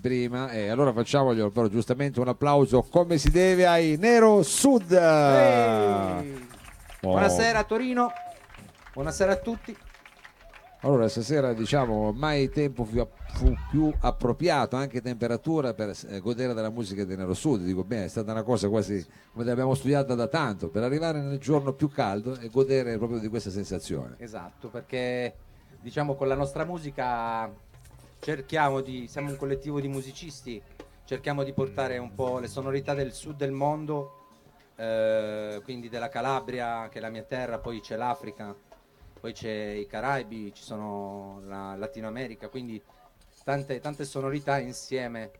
prima e allora facciamoglielo però giustamente un applauso come si deve ai Nero Sud Ehi! Oh. Buonasera Torino, buonasera a tutti. allora stasera diciamo mai tempo più, fu più appropriato anche temperatura per eh, godere della musica di Nero Sud dico bene è stata una cosa quasi come l'abbiamo studiata da tanto per arrivare nel giorno più caldo e godere proprio di questa sensazione Esatto, perché diciamo con la nostra musica cerchiamo di, siamo un collettivo di musicisti, cerchiamo di portare un po' le sonorità del sud del mondo, eh, quindi della Calabria, che è la mia terra, poi c'è l'Africa, poi c'è i Caraibi, ci sono la Latino America, quindi tante, tante sonorità insieme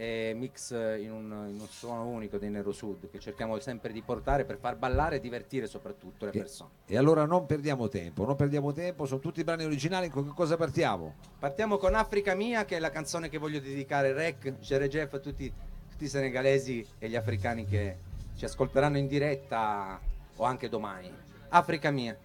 e mix in un, in un suono unico dei Nero Sud che cerchiamo sempre di portare per far ballare e divertire soprattutto le E- persone. e allora non perdiamo tempo non perdiamo tempo sono tutti brani originali con che cosa partiamo? Partiamo con Africa Mia, che è la canzone che voglio dedicare Rec, Jere Jeff, a tutti, tutti i senegalesi e gli africani che ci ascolteranno in diretta o anche domani. Africa Mia.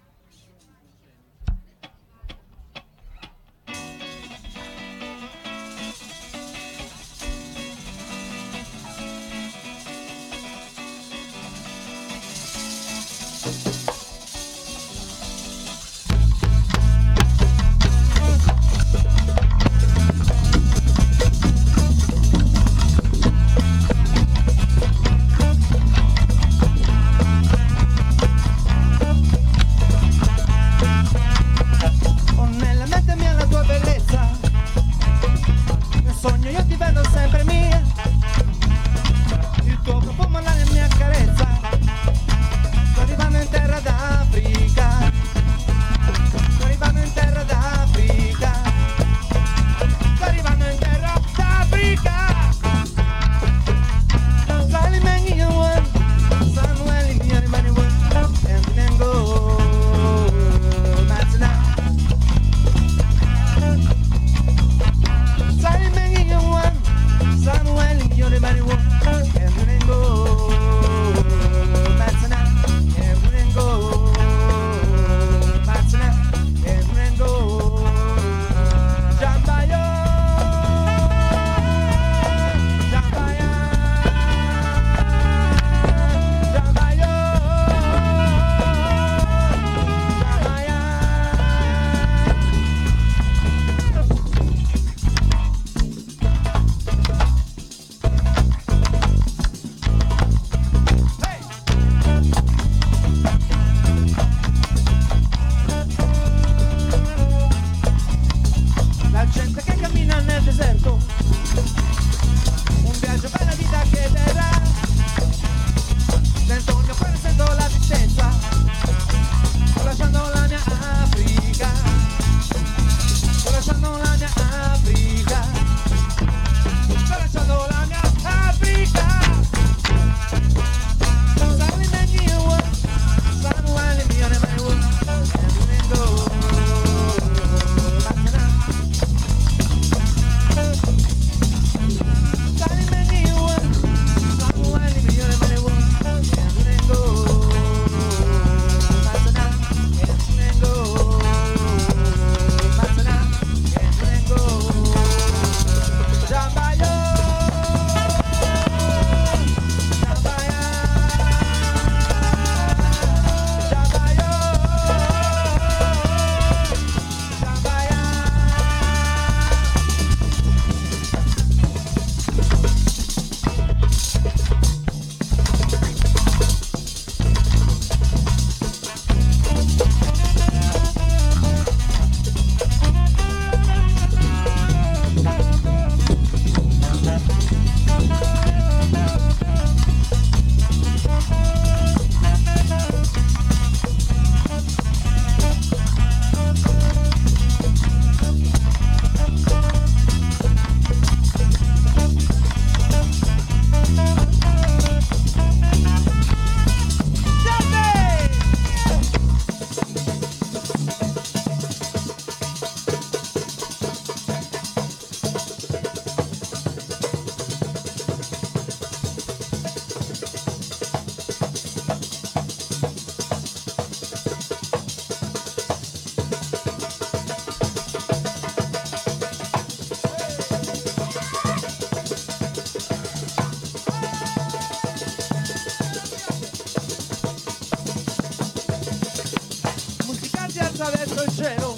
Il cielo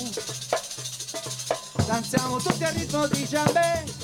danziamo tutti al ritmo di Giambè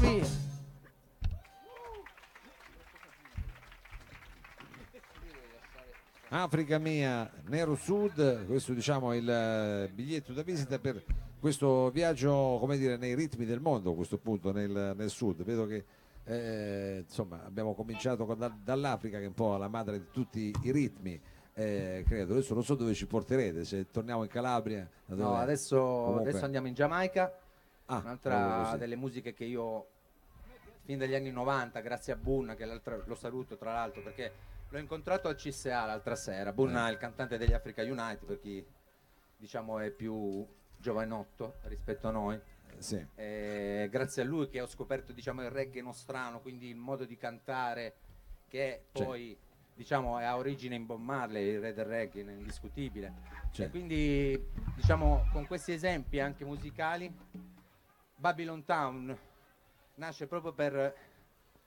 mia Africa mia, Nero Sud, questo diciamo è il eh, biglietto da visita per questo viaggio, come dire, nei ritmi del mondo a questo punto nel, nel sud. Vedo che eh, insomma abbiamo cominciato con- da- dall'Africa che è un po' la madre di tutti i ritmi. eh, credo, adesso non so dove ci porterete, se torniamo in Calabria. No, adesso, Comunque- adesso andiamo in Giamaica. Ah, Un'altra delle musiche che io fin dagli anni 90, grazie a Bunna, che lo saluto tra l'altro perché l'ho incontrato al CSA l'altra sera. Bunna Eh. è il cantante degli Africa Unite, per chi diciamo è più giovanotto rispetto a noi. Sì. Eh, grazie a lui che ho scoperto diciamo, il reggae nostrano, quindi il modo di cantare che Cioè. poi diciamo, ha origine in Bob Marley, il re del reggae, indiscutibile. Cioè. E quindi diciamo, con questi esempi anche musicali, Babylon Town nasce proprio per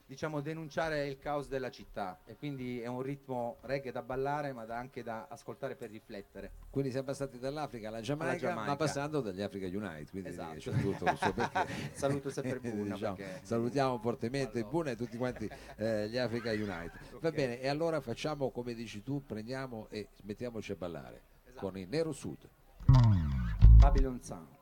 diciamo, denunciare il caos della città e quindi è un ritmo reggae da ballare ma da- anche da ascoltare per riflettere. Quindi siamo passati dall'Africa alla Giamaica, Giamaica. ma passando dagli Africa Unite, quindi Esatto. c'è tutto il suo perché. Saluto sempre Bunna, Diciamo, perché- Salutiamo fortemente Allora. Bunna e tutti quanti eh, gli Africa Unite. Va Ok. bene, e allora facciamo come dici tu, prendiamo e mettiamoci a ballare Esatto. con il Nero Sud. Babylon Sound.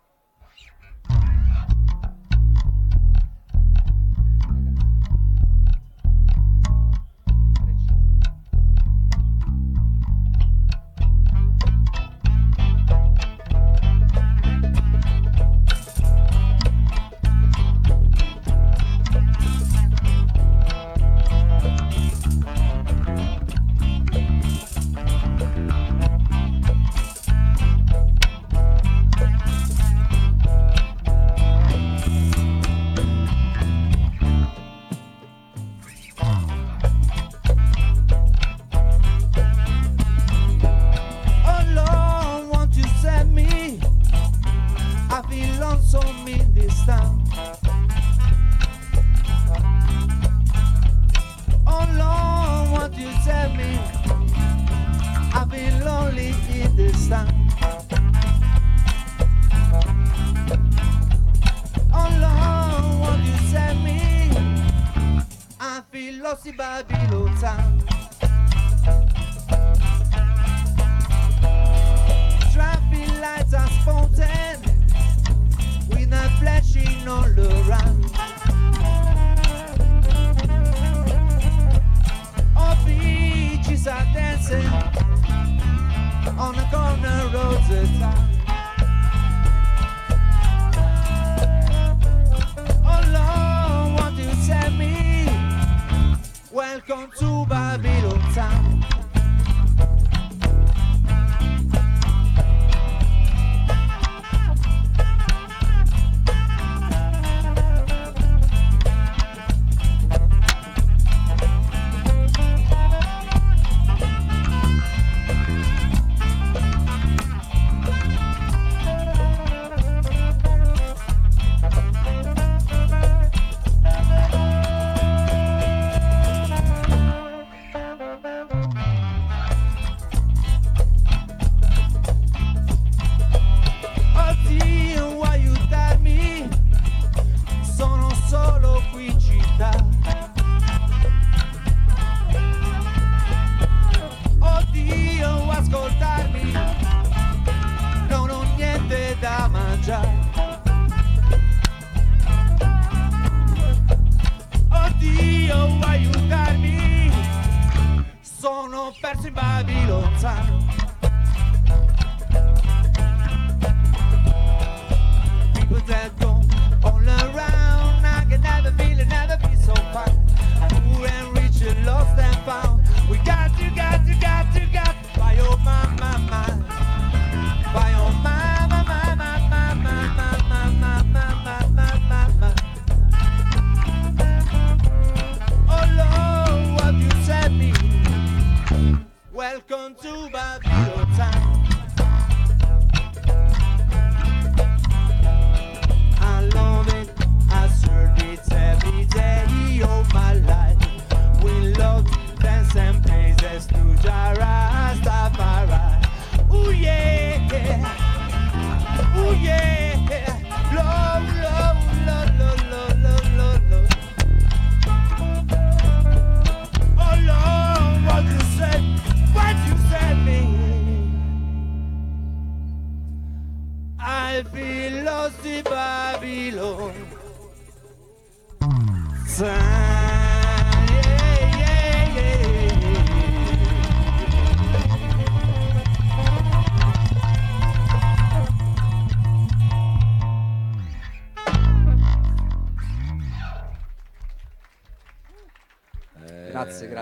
perdersi in Babilonza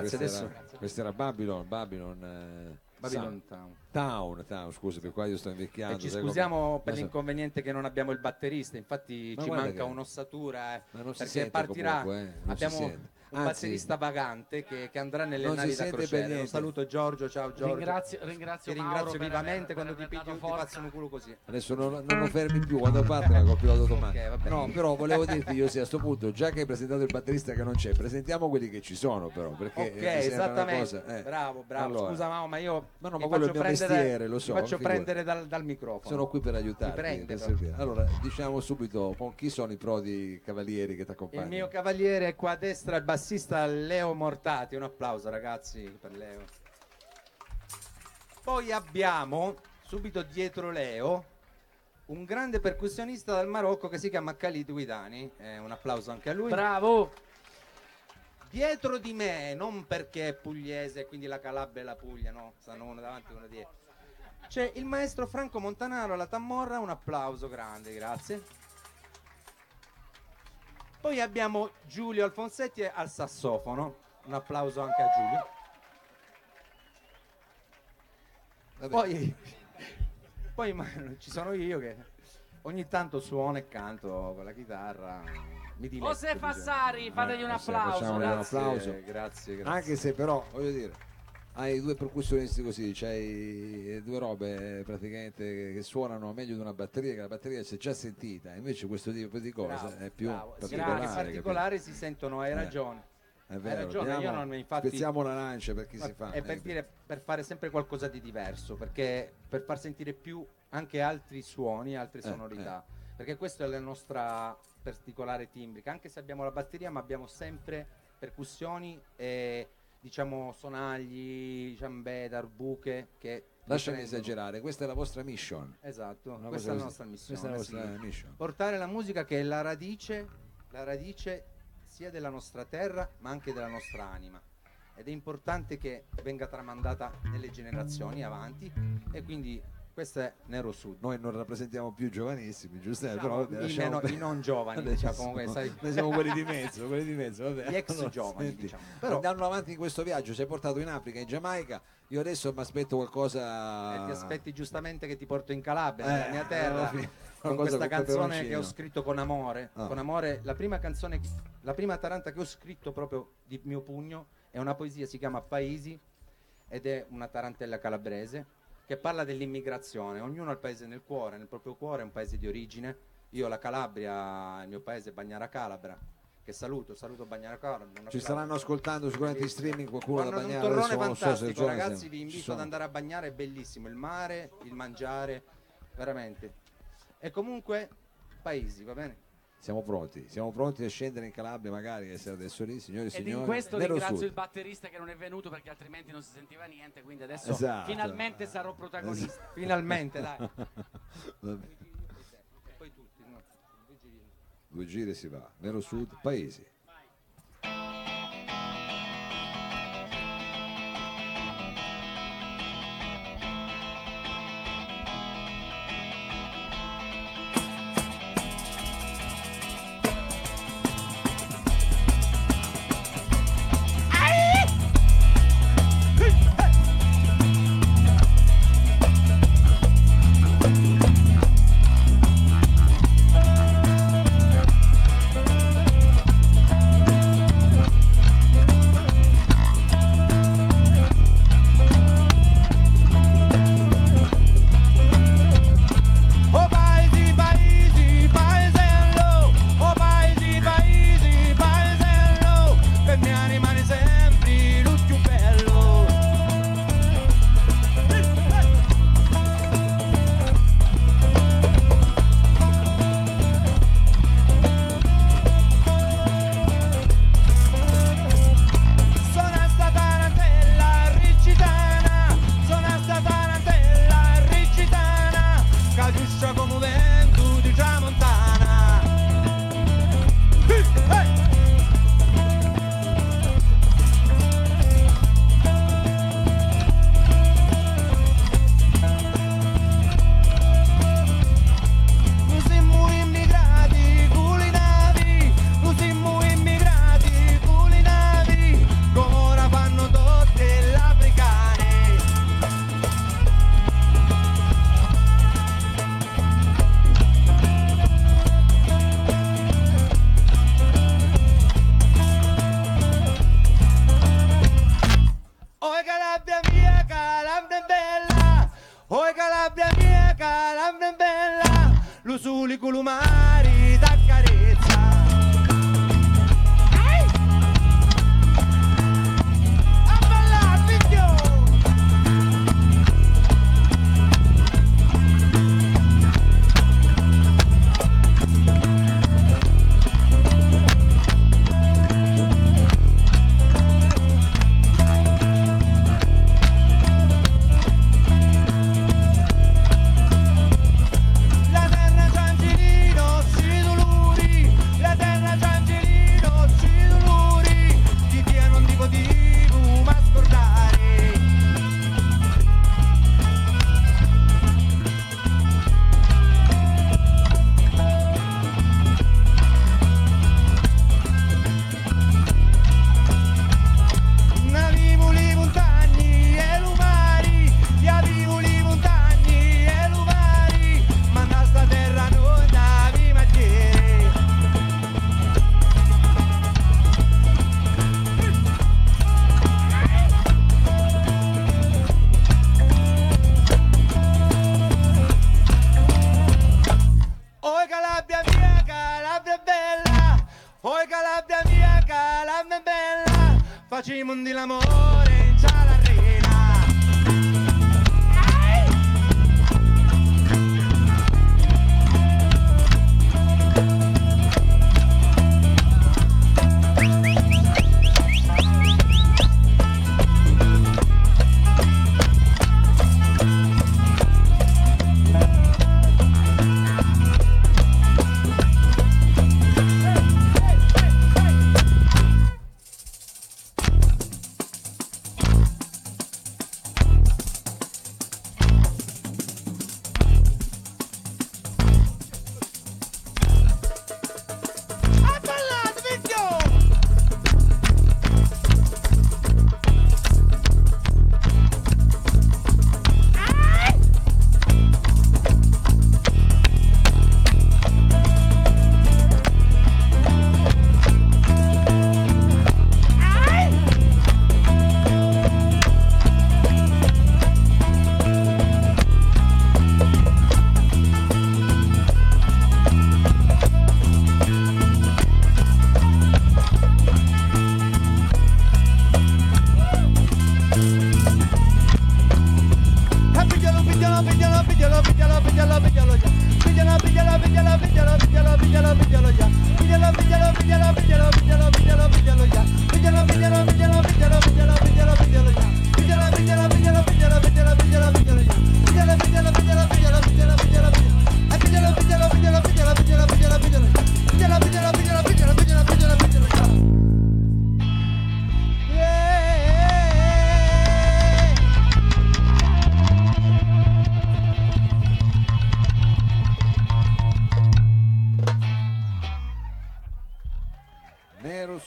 Grazie. Questo Adesso- era, questo era Babylon, Babylon, eh, Babylon Town. Town, Town, scusa, per qua io sto invecchiando. E ci scusiamo come- per l'inconveniente che non abbiamo il batterista, infatti Ma ci manca che- un'ossatura. eh, Ma non si perché sente partirà. comunque, eh, non si abbiamo sente. Un Anzi, batterista vagante che, che andrà nelle non si navi da sente per crociera. Lo niente. saluto Giorgio, ciao Giorgio. Ringrazio, ringrazio Ti Mauro ringrazio per vivamente aver- quando per ti aver pigli ti dato faccio un culo così. Adesso non, non lo fermi più, quando parte la coppia automatico. Ok, va bene. no, però volevo dirti io sì, a sto punto, già che hai presentato il batterista che non c'è, presentiamo quelli che ci sono però, perché Ok, mi sembra una esattamente. cosa, eh. Bravo, bravo. Allora, Scusa, Mao, ma io Ma no, mi ma quello è faccio il mio prendere- mestiere, lo so, Mi faccio figurati. prendere dal, dal microfono. Sono qui per aiutarti. Mi prende, per però. servire. Allora, diciamo subito con chi sono i prodi cavalieri che ti accompagnano. Il mio cavaliere è qua a destra, il bassista Leo Mortati. Un applauso, ragazzi, per Leo. Poi abbiamo subito dietro Leo un grande percussionista dal Marocco che si chiama Khalid Guidani. Eh, un applauso anche a lui. Bravo! Dietro di me, non perché è pugliese, quindi la Calabria e la Puglia, no, stanno uno davanti e uno dietro. C'è il maestro Franco Montanaro alla Tammorra, un applauso grande, grazie. Poi abbiamo Giulio Alfonsetti al sassofono, un applauso anche a Giulio. Vabbè. Poi, poi ma, ci sono io che ogni tanto suono e canto con la chitarra. Mi diletto, José diciamo. Fassari, fategli un Eh, applauso. facciamogli un grazie. applauso. Grazie, grazie, grazie. Anche se però, voglio dire, hai due percussionisti così, c'hai due robe praticamente che, suonano meglio di una batteria, che la batteria si è già sentita, invece questo tipo di cose Bravo, è più bravo. Sì, particolare. in particolare si sentono, hai Eh. ragione. È vero, ragione, io diamo- non- infatti- spezziamo la lancia per chi si fa. È per eh. dire per fare sempre qualcosa di diverso, perché per far sentire più anche altri suoni, altre Eh, sonorità. Perché questa è la nostra particolare timbrica, anche se abbiamo la batteria, ma abbiamo sempre percussioni e diciamo sonagli, ciambè, darbuche che Lasciami esagerare, questa è la vostra mission. Esatto, Una questa è la nostra missione. La sì. vostra mission. Portare la musica che è la radice, la radice sia della nostra terra ma anche della nostra anima. Ed è importante che venga tramandata nelle generazioni avanti e quindi questo è Nero Sud. Noi non rappresentiamo più giovanissimi, giusto? Diciamo, però i, meno- per- i non giovani, diciamo, comunque, sai, Noi siamo quelli di mezzo, quelli di mezzo, vabbè. gli ex Allora, giovani, senti, diciamo. Però Andando avanti in questo viaggio, sei portato in Africa, in Giamaica, io adesso mi aspetto qualcosa... eh, ti aspetti giustamente che ti porto in Calabria, Eh, nella mia terra, con questa canzone che ho scritto con amore. Ah. Con amore, la prima canzone, la prima taranta che ho scritto proprio di mio pugno è una poesia, si chiama Paesi ed è una tarantella calabrese che parla dell'immigrazione. Ognuno ha il paese nel cuore, nel proprio cuore è un paese di origine. Io la Calabria, il mio paese Bagnara Calabra, che saluto, saluto Bagnara Calabra. Ci staranno ascoltando sicuramente in streaming qualcuno da Fanno un torrone so fantastico, giorno ragazzi. Vi invito ad andare a bagnare, è bellissimo. Il mare, il mangiare, veramente. E comunque, paesi, va bene? Siamo pronti, siamo pronti a scendere in Calabria magari, essere adesso lì, signori e Ed signori. in questo Nero ringrazio Sud. il batterista che non è venuto perché altrimenti non si sentiva niente, quindi adesso Esatto. finalmente sarò protagonista. Finalmente, dai. E? Due giri. Si va, Nero Sud. Paesi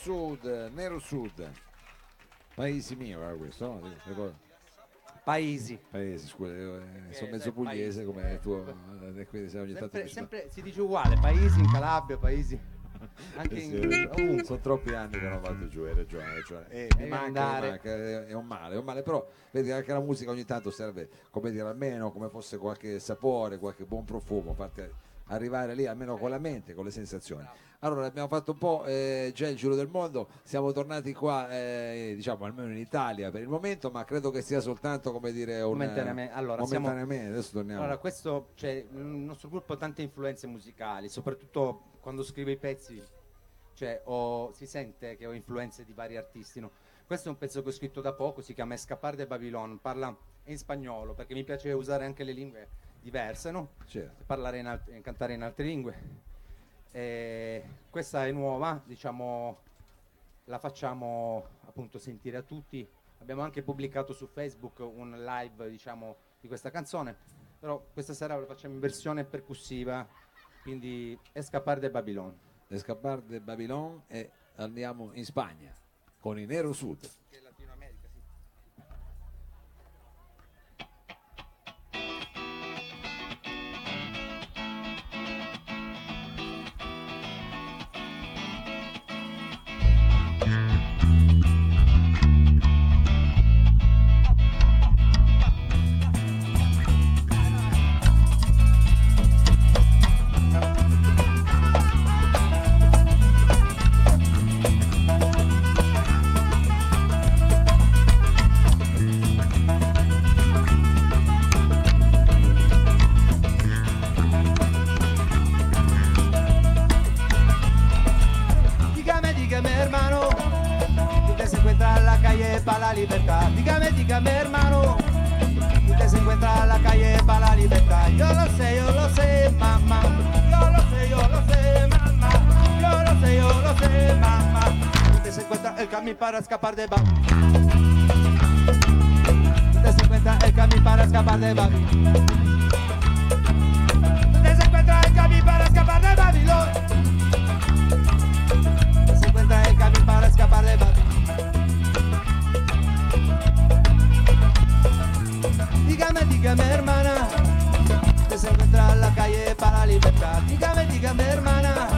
Sud, Nero Sud. Paesi mio era questo, no? Paesi. Paesi, scusa, io, eh, sono mezzo sai, pugliese come eh, tuo, eh, quindi sai, ogni tanto Sempre, mi ci- sempre si dice uguale, paesi in Calabria, paesi anche Eh sì, in eh, ovunque. sono troppi anni che non vado giù, hai ragione, hai ragione. Eh, mi Devi manca, mi andare. manca, è, è un male, è un male, però vedi anche la musica ogni tanto serve, come dire, almeno come fosse qualche sapore, qualche buon profumo, farti arrivare lì almeno con la mente, con le sensazioni. Allora abbiamo fatto un po' eh, già il giro del mondo, siamo tornati qua, eh, diciamo almeno in Italia per il momento, ma credo che sia soltanto come dire un Momentaneamente. Allora, siamo- momentaneamente, adesso torniamo. Allora, questo, cioè, il nostro gruppo ha tante influenze musicali, soprattutto quando scrive i pezzi, cioè, ho- si sente che ho influenze di vari artisti. no? Questo è un pezzo che ho scritto da poco, si chiama Escapar de Babylon, parla in spagnolo, perché mi piace usare anche le lingue diverse, no? Certo. parlare in alt- cantare in altre lingue. Eh, questa è nuova, diciamo, la facciamo appunto sentire a tutti. Abbiamo anche pubblicato su Facebook un live, diciamo, di questa canzone, però questa sera la facciamo in versione percussiva, quindi Escapar de Babylon. Escapar de Babylon e andiamo in Spagna con i Nero Sud. Libertad. Dígame, dígame, hermano. Usted se encuentra en la calle para la libertad. Yo lo sé, yo lo sé, mamá. Yo lo sé, yo lo sé, mamá. Yo lo sé, yo lo sé, mamá. Usted se encuentra el camino para escapar de Babi. Usted se encuentra el camino para escapar de Babi. Usted se encuentra el camino para escapar de Babilón. Se encuentra el camino para escapar de Babi. Dígame, dígame, hermana. Usted se encuentra en la calle para la libertad. Dígame, dígame, hermana.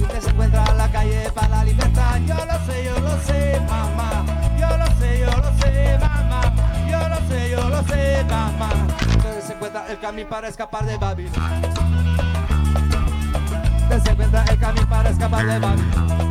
Usted se encuentra en la calle para la libertad. Yo lo sé, yo lo sé, mamá. Yo lo sé, yo lo sé, mamá. Yo lo sé, yo lo sé, mamá. Usted se encuentra el camino para escapar de Babilón. Usted se encuentra el camino para escapar de Babilón.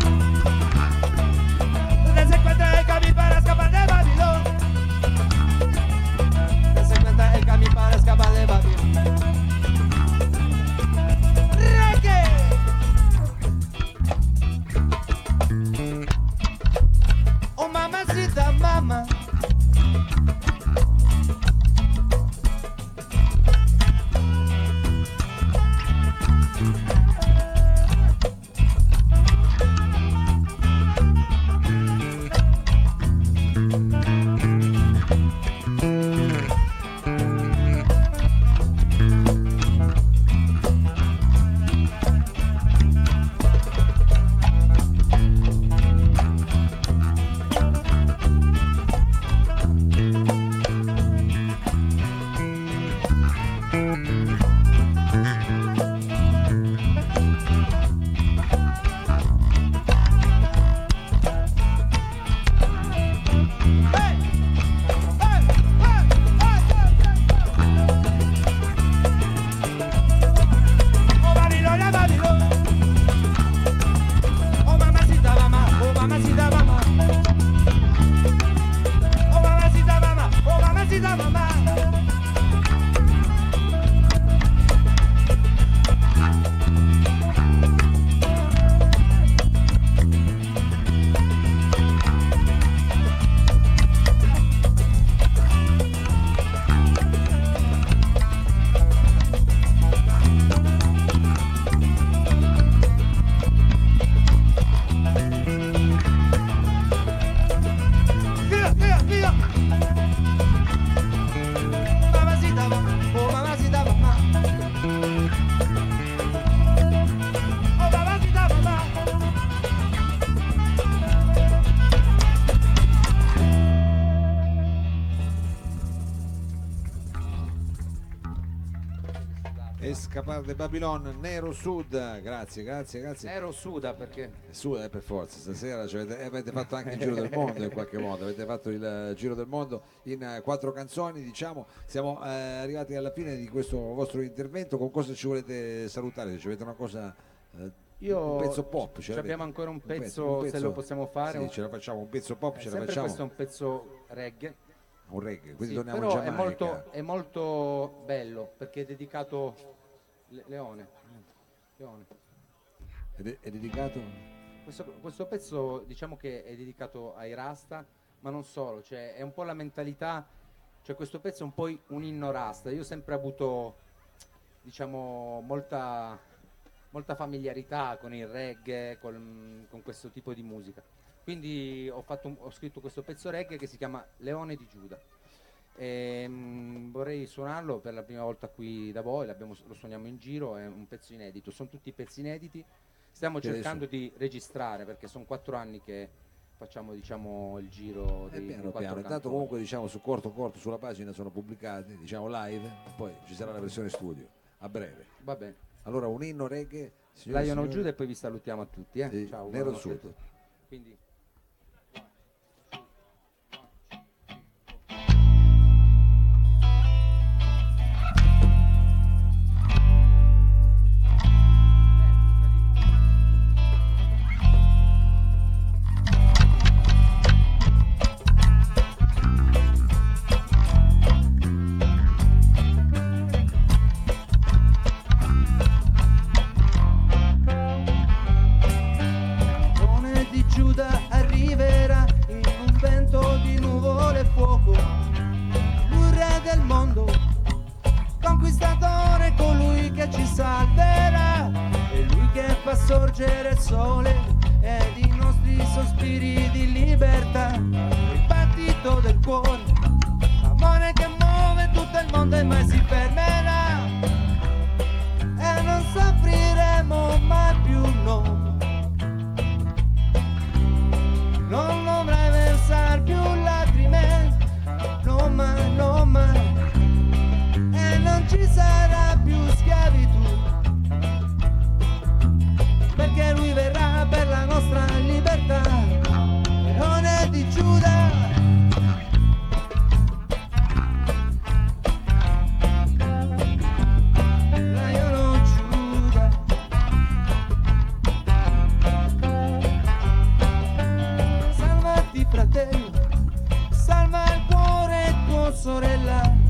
Escapar de Babylon, Nero Sud, grazie, grazie, grazie. Nero suda perché Su, eh, per forza, stasera cioè, avete, avete fatto anche il giro del mondo in qualche modo, avete fatto il eh, giro del mondo in eh, quattro canzoni, diciamo, siamo eh, arrivati alla fine di questo vostro intervento, con cosa ci volete salutare? Se ci avete una cosa, eh, io un pezzo pop? ce abbiamo ancora un Un pezzo- pezzo, un se pezzo- lo possiamo fare. Sì, ce la facciamo, un pezzo pop, eh, ce la facciamo, questo è un pezzo reggae. un reggae, quindi Sì, torniamo però in è Giamaica. molto, è molto bello perché è dedicato Le- Leone. Leone. Ed è, è dedicato? Questo, questo pezzo diciamo che è dedicato ai Rasta, ma non solo, cioè è un po' la mentalità, cioè questo pezzo è un po' un inno Rasta. Io ho sempre avuto diciamo molta, molta familiarità con il reggae, con, con questo tipo di musica. Quindi ho, fatto ho scritto questo pezzo reggae che si chiama Leone di Giuda. E, mm, vorrei suonarlo per la prima volta qui da voi, lo suoniamo in giro, è un pezzo inedito, sono tutti pezzi inediti. Stiamo Che cercando di registrare perché sono quattro anni che facciamo diciamo, il giro E dei, piano quattro piano, intanto comunque diciamo su corto corto sulla pagina sono pubblicati, diciamo live, poi ci sarà la versione studio a breve. Va bene. Allora un inno reggae, signore e Lion of signori, Giuda e poi vi salutiamo a tutti. Eh? Sì, Ciao, Nero Sud. Quindi... sole ed i nostri sospiri di libertà. Il battito del cuore, amore che muove tutto il mondo e mai si fermerà. E non soffriremo mai più, no. Non dovrai versare più lacrime, no mai, no mai. E non ci sarà fratello, salva il cuore tua sorella.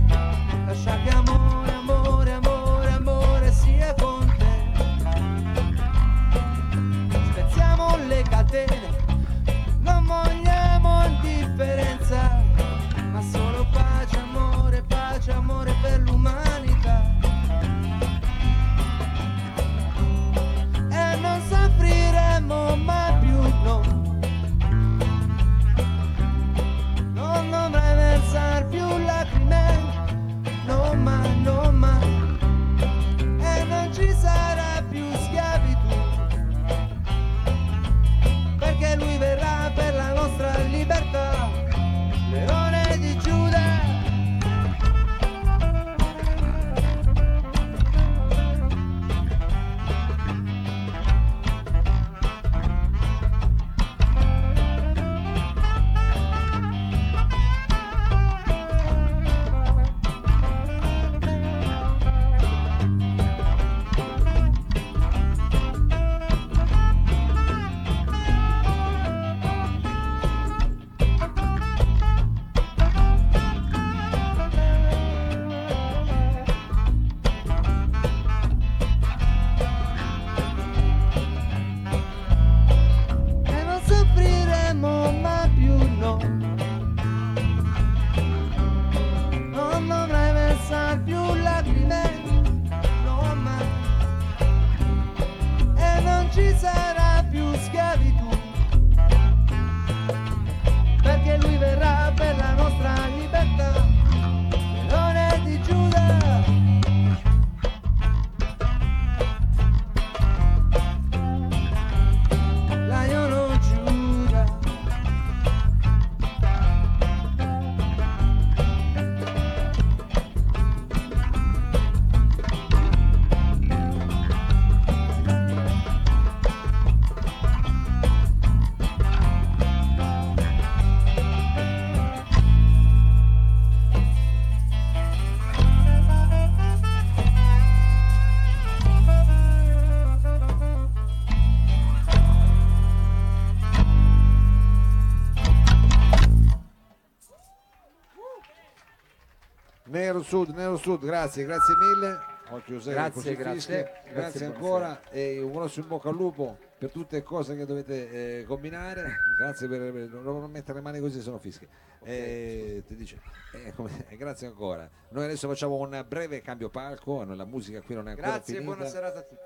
Sud, Nero Sud, grazie, grazie mille. Grazie, grazie. grazie, Grazie, ancora e un grosso in bocca al lupo per tutte le cose che dovete eh, combinare. Grazie per, per- non mettere le mani così, sono fischi. Eh, ti dice, eh, come- eh, grazie ancora. Noi adesso facciamo un breve cambio palco, la musica qui non è ancora Grazie finita. buona serata a tutti.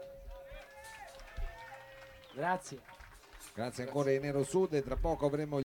Grazie. Grazie ancora ai Nero Sud e tra poco avremo